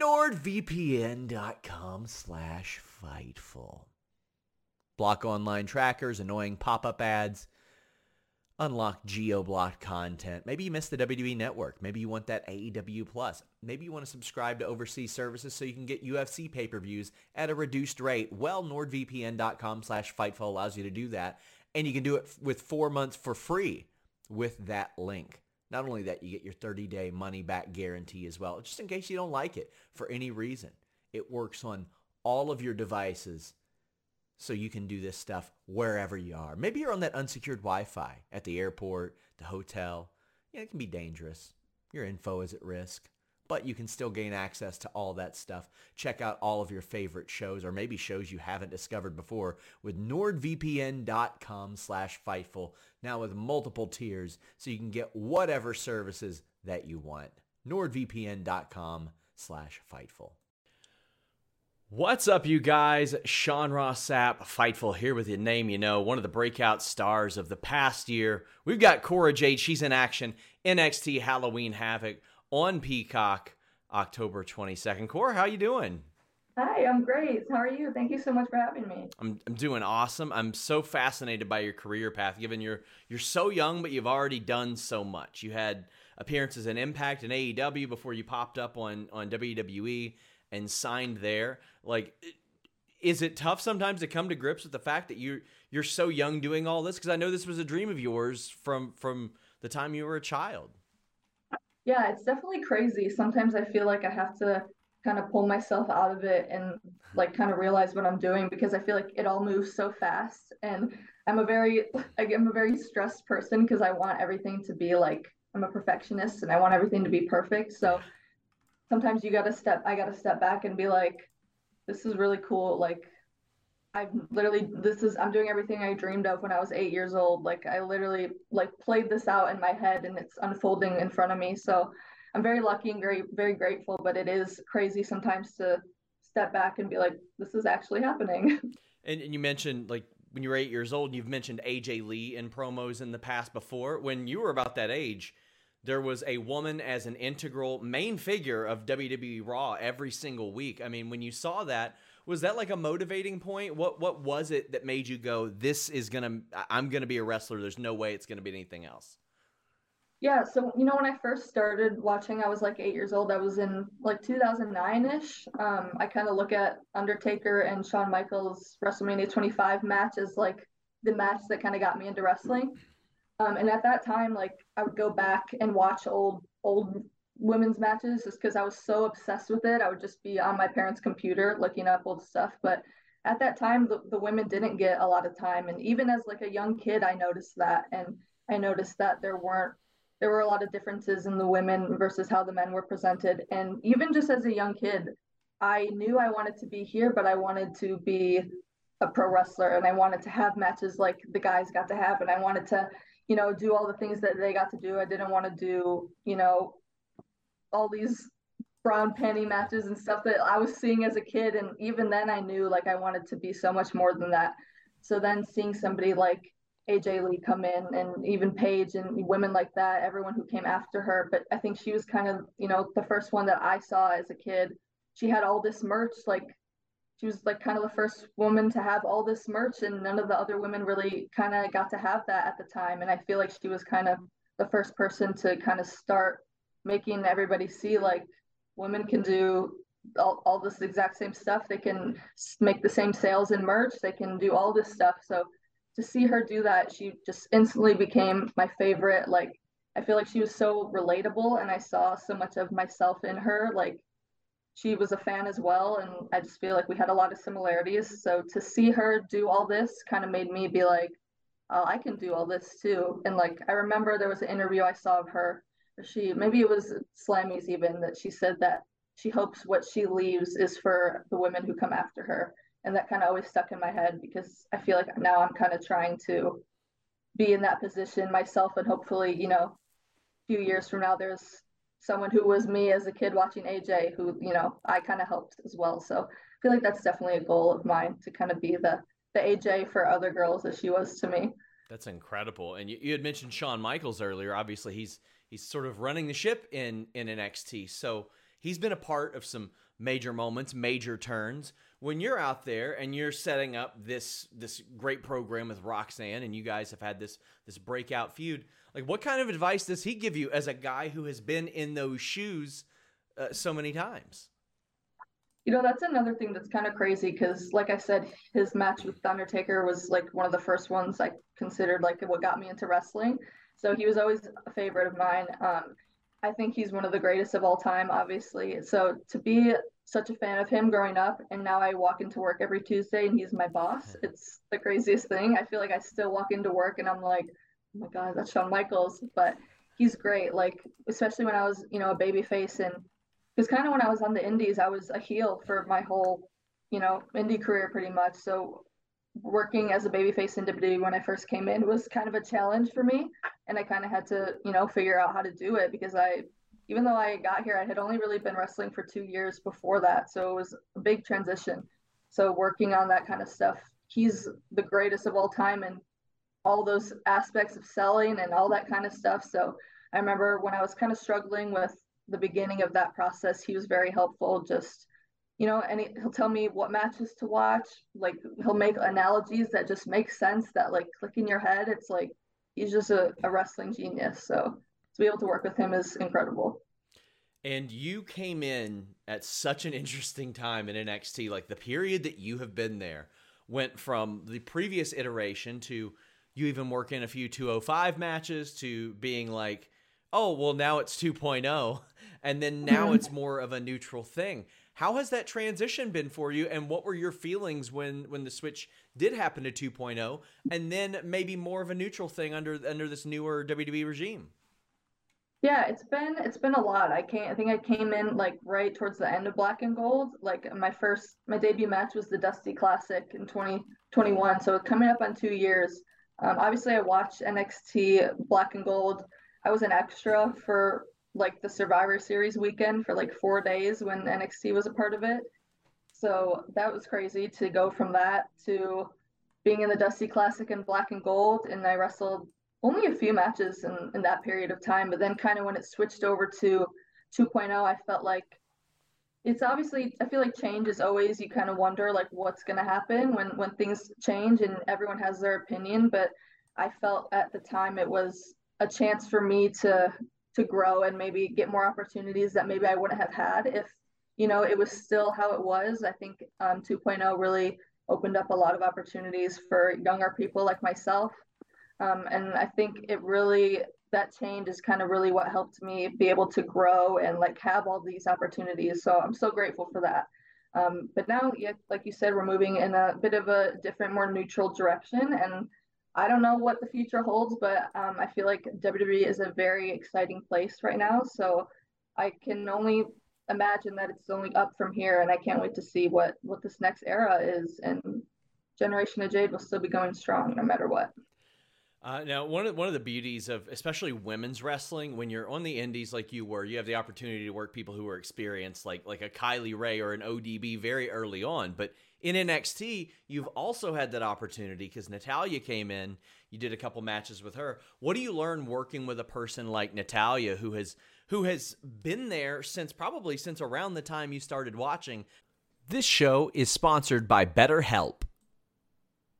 NordVPN.com slash Fightful. Block online trackers, annoying pop-up ads, unlock geo-blocked content. Maybe you missed the WWE Network. Maybe you want that AEW Plus. Maybe you want to subscribe to overseas services so you can get UFC pay-per-views at a reduced rate. Well, NordVPN.com slash Fightful allows you to do that, and you can do it with four months for free with that link. Not only that, you get your 30-day money-back guarantee as well, just in case you don't like it for any reason. It works on all of your devices so you can do this stuff wherever you are. Maybe you're on that unsecured Wi-Fi at the airport, the hotel. Yeah, it can be dangerous. Your info is at risk, but you can still gain access to all that stuff. Check out all of your favorite shows or maybe shows you haven't discovered before with nordvpn.com slash Fightful. Now with multiple tiers so you can get whatever services that you want. nordvpn.com slash Fightful. What's up, you guys? Sean Ross Sapp, Fightful here with your name you know, one of the breakout stars of the past year. We've got Cora Jade. She's in action. NXT Halloween Havoc on Peacock, October 22nd. Cora, how you doing? Hi, I'm great. How are you? Thank you so much for having me. I'm, I'm doing awesome. I'm so fascinated by your career path, given you're you're so young, but you've already done so much. You had appearances in Impact and AEW before you popped up on on WWE and signed there. Like, is it tough sometimes to come to grips with the fact that you you're so young doing all this? Because I know this was a dream of yours from from the time you were a child. Yeah, it's definitely crazy. Sometimes I feel like I have to kind of pull myself out of it and like kind of realize what I'm doing because I feel like it all moves so fast and I'm a very I'm a very stressed person because I want everything to be like I'm a perfectionist and I want everything to be perfect. So sometimes you got to step I got to step back and be like this is really cool like I've literally this is I'm doing everything I dreamed of when I was 8 years old. Like I literally like played this out in my head and it's unfolding in front of me. So I'm very lucky and very very grateful but it is crazy sometimes to step back and be like this is actually happening. And, and you mentioned like when you were 8 years old you've mentioned AJ Lee in promos in the past before. When you were about that age there was a woman as an integral main figure of WWE Raw every single week. I mean, when you saw that, was that like a motivating point? What what was it that made you go, "This is gonna, I'm gonna be a wrestler. There's no way it's gonna be anything else." Yeah, so you know when I first started watching, I was like eight years old. I was in like 2009 ish. Um, I kind of look at Undertaker and Shawn Michaels WrestleMania 25 match as like the match that kind of got me into wrestling. Um, and at that time, like I would go back and watch old old women's matches just because I was so obsessed with it. I would just be on my parents' computer looking up old stuff. But at that time, the, the women didn't get a lot of time. And even as like a young kid, I noticed that. And I noticed that there weren't there were a lot of differences in the women versus how the men were presented. And even just as a young kid, I knew I wanted to be here, but I wanted to be a pro wrestler and I wanted to have matches like the guys got to have. And I wanted to, you know, do all the things that they got to do. I didn't want to do, you know, all these brown panty matches and stuff that I was seeing as a kid. And even then, I knew like I wanted to be so much more than that. So then seeing somebody like AJ Lee come in and even Paige and women like that, everyone who came after her. But I think she was kind of, you know, the first one that I saw as a kid. She had all this merch, like she was like kind of the first woman to have all this merch and none of the other women really kind of got to have that at the time. And I feel like she was kind of the first person to kind of start making everybody see like women can do all, all this exact same stuff. They can make the same sales in merch. They can do all this stuff. So to see her do that, she just instantly became my favorite. Like I feel like she was so relatable and I saw so much of myself in her. Like she was a fan as well and I just feel like we had a lot of similarities. So to see her do all this kind of made me be like, oh, I can do all this too. And like I remember there was an interview I saw of her she maybe it was Slammy's even that she said that she hopes what she leaves is for the women who come after her. And that kind of always stuck in my head because I feel like now I'm kind of trying to be in that position myself and hopefully, you know, a few years from now there's someone who was me as a kid watching AJ who, you know, I kind of helped as well. So I feel like that's definitely a goal of mine to kind of be the the AJ for other girls as she was to me. That's incredible. And you, you had mentioned Shawn Michaels earlier. Obviously, he's he's sort of running the ship in in NXT. So he's been a part of some major moments, major turns. When you're out there and you're setting up this this great program with Roxanne, and you guys have had this this breakout feud, like what kind of advice does he give you as a guy who has been in those shoes uh, so many times? You know, that's another thing that's kind of crazy because, like I said, his match with Undertaker was like one of the first ones I considered like what got me into wrestling. So he was always a favorite of mine. Um, I think he's one of the greatest of all time, obviously. So to be such a fan of him growing up, and now I walk into work every Tuesday and he's my boss. It's the craziest thing. I feel like I still walk into work and I'm like, oh my god, that's Shawn Michaels. But he's great. Like especially when I was, you know, a baby face, and because kind of when I was on the Indies, I was a heel for my whole, you know, indie career pretty much. So working as a babyface in WWE when I first came in was kind of a challenge for me, and I kind of had to, you know, figure out how to do it because I, even though I got here, I had only really been wrestling for two years before that, so it was a big transition. So working on that kind of stuff, he's the greatest of all time, and all those aspects of selling and all that kind of stuff. So I remember when I was kind of struggling with the beginning of that process, he was very helpful, just you know, and he, will tell me what matches to watch. Like he'll make analogies that just make sense that like click in your head. It's like he's just a, a wrestling genius. So to be able to work with him is incredible. And you came in at such an interesting time in NXT. Like the period that you have been there went from the previous iteration to you even working a few 205 matches to being like, oh, well, now it's 2.0. And then now it's more of a neutral thing. How has that transition been for you, and what were your feelings when when the switch did happen to 2.0, and then maybe more of a neutral thing under under this newer WWE regime? Yeah, it's been it's been a lot. I can't. I think I came in like right towards the end of Black and Gold. Like my first my debut match was the Dusty Classic in 2021. So coming up on two years. Um, obviously, I watched NXT Black and Gold. I was an extra for like the Survivor Series weekend for like four days when NXT was a part of it. So that was crazy to go from that to being in the Dusty Classic in black and gold. And I wrestled only a few matches in, in that period of time. But then, kind of when it switched over to 2.0, I felt like it's obviously, I feel like change is always, you kind of wonder like what's going to happen when, when things change and everyone has their opinion. But I felt at the time it was a chance for me to to grow and maybe get more opportunities that maybe I wouldn't have had if you know it was still how it was. I think um, 2.0 really opened up a lot of opportunities for younger people like myself, um, and I think it really that change is kind of really what helped me be able to grow and like have all these opportunities. So I'm so grateful for that. Um, but now, like you said, we're moving in a bit of a different, more neutral direction. And I don't know what the future holds, but um, I feel like WWE is a very exciting place right now. So I can only imagine that it's only up from here, and I can't wait to see what what this next era is. And Generation of Jade will still be going strong no matter what. Uh, now, one of one of the beauties of especially women's wrestling, when you're on the indies like you were, you have the opportunity to work people who are experienced, like like a Kylie Rae or an ODB, very early on. But in NXT, you've also had that opportunity because Natalya came in. You did a couple matches with her. What do you learn working with a person like Natalya, who has who has been there since probably since around the time you started watching? This show is sponsored by BetterHelp.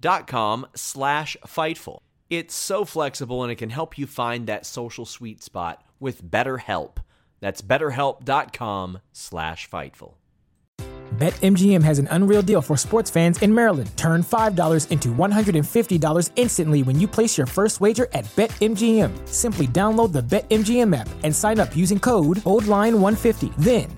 dot com slash Fightful. It's so flexible and it can help you find that social sweet spot with BetterHelp. That's betterhelp.com slash Fightful. BetMGM has an unreal deal for sports fans in Maryland. Turn $5 into $150 instantly when you place your first wager at BetMGM. Simply download the BetMGM app and sign up using code OldLine150. Then,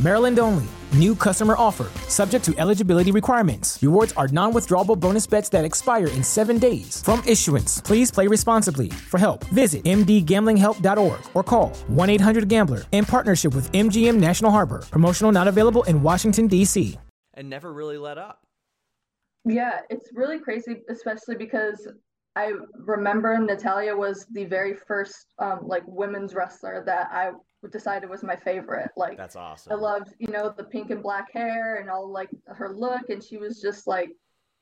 Maryland only. New customer offer. Subject to eligibility requirements. Rewards are non withdrawable bonus bets that expire in seven days. From issuance, please play responsibly. For help, visit mdgamblinghelp.org or call 1 800 Gambler in partnership with MGM National Harbor. Promotional not available in Washington, D.C and never really let up. Yeah, it's really crazy, especially because I remember Natalya was the very first um, like women's wrestler that I decided was my favorite. Like that's awesome. I loved, you know, the pink and black hair and all like her look, and she was just like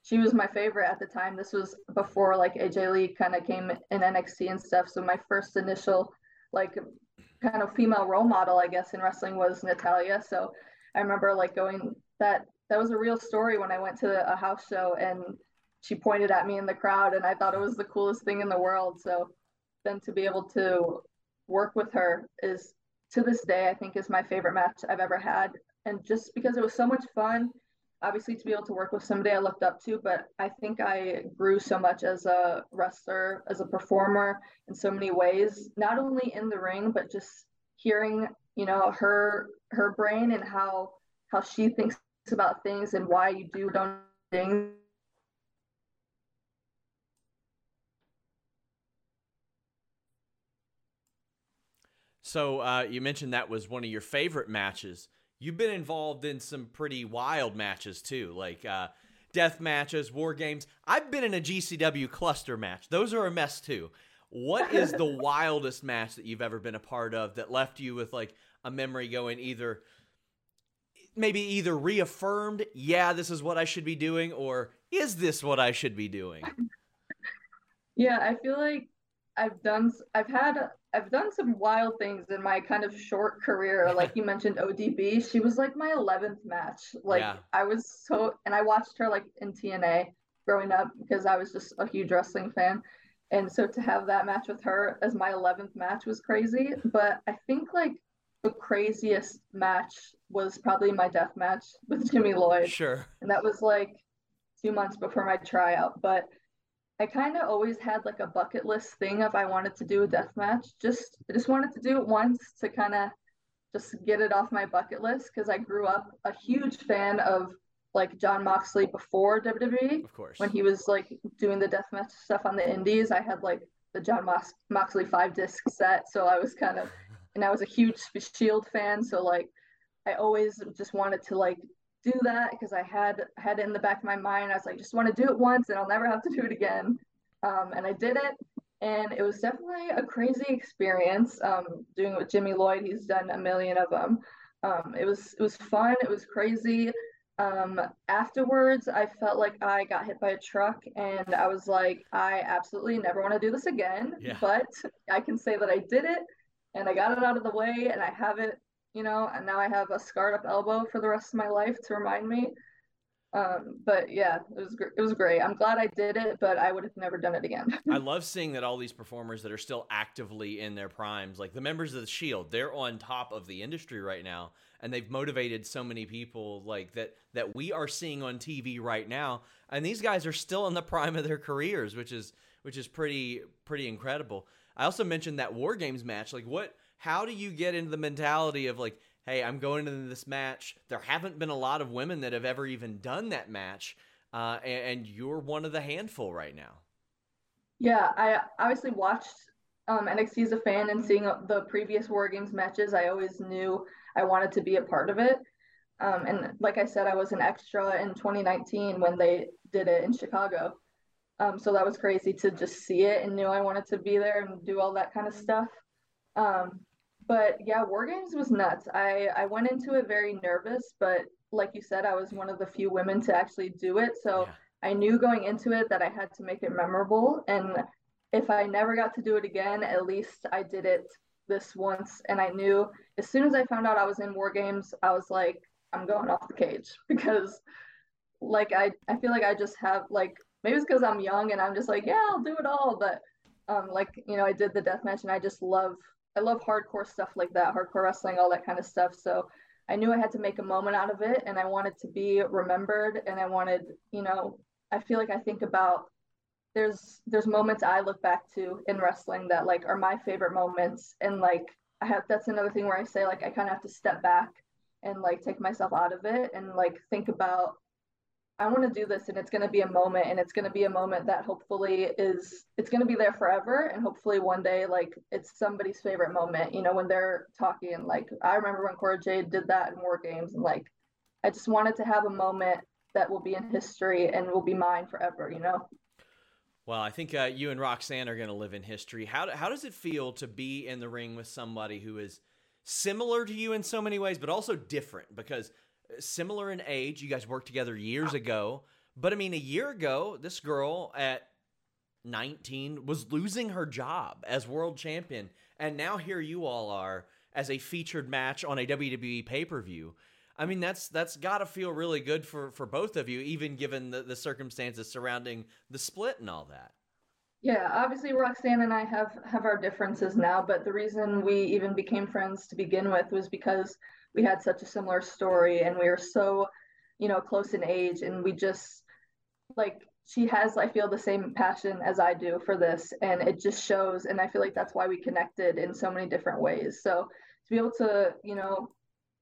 she was my favorite at the time. This was before like AJ Lee kind of came in NXT and stuff. So my first initial like kind of female role model, I guess, in wrestling was Natalya. So I remember like going that that was a real story when I went to a house show and she pointed at me in the crowd and I thought it was the coolest thing in the world. So then to be able to work with her is to this day I think is my favorite match I've ever had. And just because it was so much fun, obviously to be able to work with somebody I looked up to, but I think I grew so much as a wrestler, as a performer in so many ways, not only in the ring, but just hearing, you know, her her brain and how how she thinks about things and why you do don't things. So uh, you mentioned that was one of your favorite matches. You've been involved in some pretty wild matches too, like uh, death matches, war games. I've been in a GCW cluster match. Those are a mess too. What is the wildest match that you've ever been a part of that left you with like a memory going either maybe either reaffirmed, yeah, this is what I should be doing, or is this what I should be doing? Yeah, I feel like I've done I've had I've done some wild things in my kind of short career. Like you mentioned ODB, she was like my 11th match. Like yeah. I was so and I watched her like in TNA growing up because I was just a huge wrestling fan. And so to have that match with her as my 11th match was crazy, but I think like the craziest match was probably my death match with Jimmy Lloyd. Sure. And that was like 2 months before my tryout, but I kind of always had like a bucket list thing if I wanted to do a death match. Just I just wanted to do it once to kind of just get it off my bucket list because I grew up a huge fan of like John Moxley before WWE. Of course. When he was like doing the deathmatch stuff on the indies, I had like the John Mox- Moxley five disc set, so I was kind of and I was a huge Shield fan, so like I always just wanted to like do that because I had had it in the back of my mind. I was like, just want to do it once and I'll never have to do it again. Um, and I did it, and it was definitely a crazy experience. Um, doing it with Jimmy Lloyd, he's done a million of them. Um, it was it was fun. It was crazy. Um, afterwards, I felt like I got hit by a truck, and I was like, I absolutely never want to do this again. Yeah. But I can say that I did it, and I got it out of the way, and I have it you know, and now I have a scarred up elbow for the rest of my life to remind me. Um, but yeah, it was it was great. I'm glad I did it, but I would have never done it again. I love seeing that all these performers that are still actively in their primes, like the members of the Shield, they're on top of the industry right now, and they've motivated so many people like that that we are seeing on TV right now. And these guys are still in the prime of their careers, which is which is pretty pretty incredible. I also mentioned that War Games match. Like what how do you get into the mentality of like, hey, I'm going into this match. There haven't been a lot of women that have ever even done that match, uh, and, and, you're one of the handful right now. Yeah, I obviously watched um, NXT as a fan, and seeing the previous War Games matches, I always knew I wanted to be a part of it. Um, and like I said, I was an extra in 2019 when they did it in Chicago. Um, so that was crazy to just see it and knew I wanted to be there and do all that kind of stuff. Um, but yeah, War Games was nuts. I I went into it very nervous, but like you said, I was one of the few women to actually do it. So yeah. I knew going into it that I had to make it memorable. And if I never got to do it again, at least I did it this once. And I knew as soon as I found out I was in War Games, I was like, I'm going off the cage because like I, I feel like I just have like maybe it's because I'm young and I'm just like, yeah, I'll do it all. But um like, you know, I did the death match and I just love I love hardcore stuff like that, hardcore wrestling, all that kind of stuff. So I knew I had to make a moment out of it and I wanted to be remembered and I wanted, you know, I feel like I think about there's there's moments I look back to in wrestling that like are my favorite moments and like I have that's another thing where I say like I kind of have to step back and like take myself out of it and like think about I want to do this and it's going to be a moment and it's going to be a moment that hopefully is it's going to be there forever and hopefully one day like it's somebody's favorite moment you know when they're talking like I remember when Cora Jade did that in War Games and like I just wanted to have a moment that will be in history and will be mine forever you know well, I think uh, you and Roxanne are going to live in history. How, how does it feel to be in the ring with somebody who is similar to you in so many ways, but also different? Because similar in age. You guys worked together years oh. ago. But I mean, a year ago, this girl at 19 was losing her job as world champion. And now here you all are as a featured match on a WWE pay per view. I mean, that's that's got to feel really good for for both of you, even given the, the circumstances surrounding the split and all that. Yeah, obviously Roxanne and I have have our differences now, but the reason we even became friends to begin with was because we had such a similar story and we were so you know close in age and we just like she has i feel the same passion as i do for this and it just shows and i feel like that's why we connected in so many different ways. So to be able to you know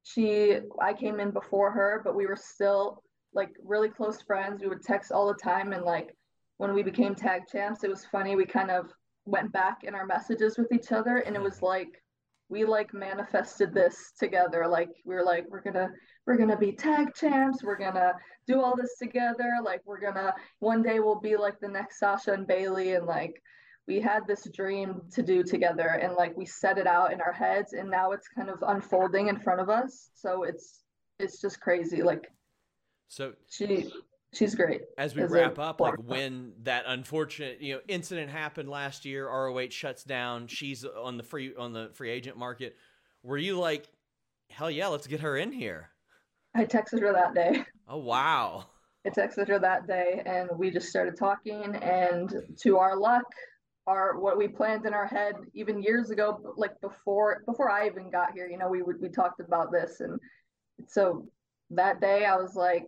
she i came in before her but we were still like really close friends. We would text all the time and like when we became tag champs it was funny we kind of went back in our messages with each other and it was like we like manifested this together. Like we were like we're gonna we're gonna be tag champs. We're gonna do all this together. Like we're gonna one day we'll be like the next sasha and Bayley. And like we had this dream to do together. And like we set it out in our heads. And now it's kind of unfolding in front of us. So it's it's just crazy. Like so she she's great. As we wrap up, like when that unfortunate you know incident happened last year, ROH shuts down. She's on the free on the free agent market. Were you like, hell yeah, let's get her in here? I texted her that day. Oh wow. I texted her that day, and we just started talking. And to our luck, our what we planned in our head even years ago, like before before I even got here, you know, we would we talked about this, and so that day I was like,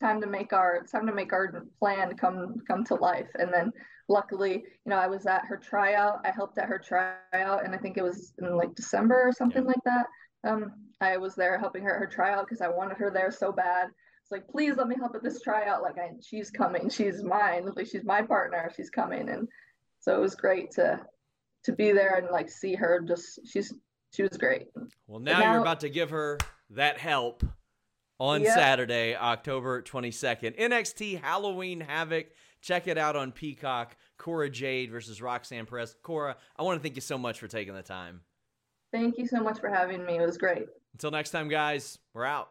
time to make our it's time to make our plan come come to life. And then luckily, you know, I was at her tryout. I helped at her tryout, and I think it was in like December or something like that. Um, I was there helping her at her tryout because I wanted her there so bad. It's like, please let me help at this tryout. Like, I, she's coming. She's mine. Like, she's my partner. She's coming. And so it was great to to be there and like see her. Just she's she was great. Well, now, now you're about to give her that help on yep. Saturday, October 22nd. NXT Halloween Havoc. Check it out on Peacock. Cora Jade versus Roxanne Perez. Cora, I want to thank you so much for taking the time. Thank you so much for having me. It was great. Until next time, guys, we're out.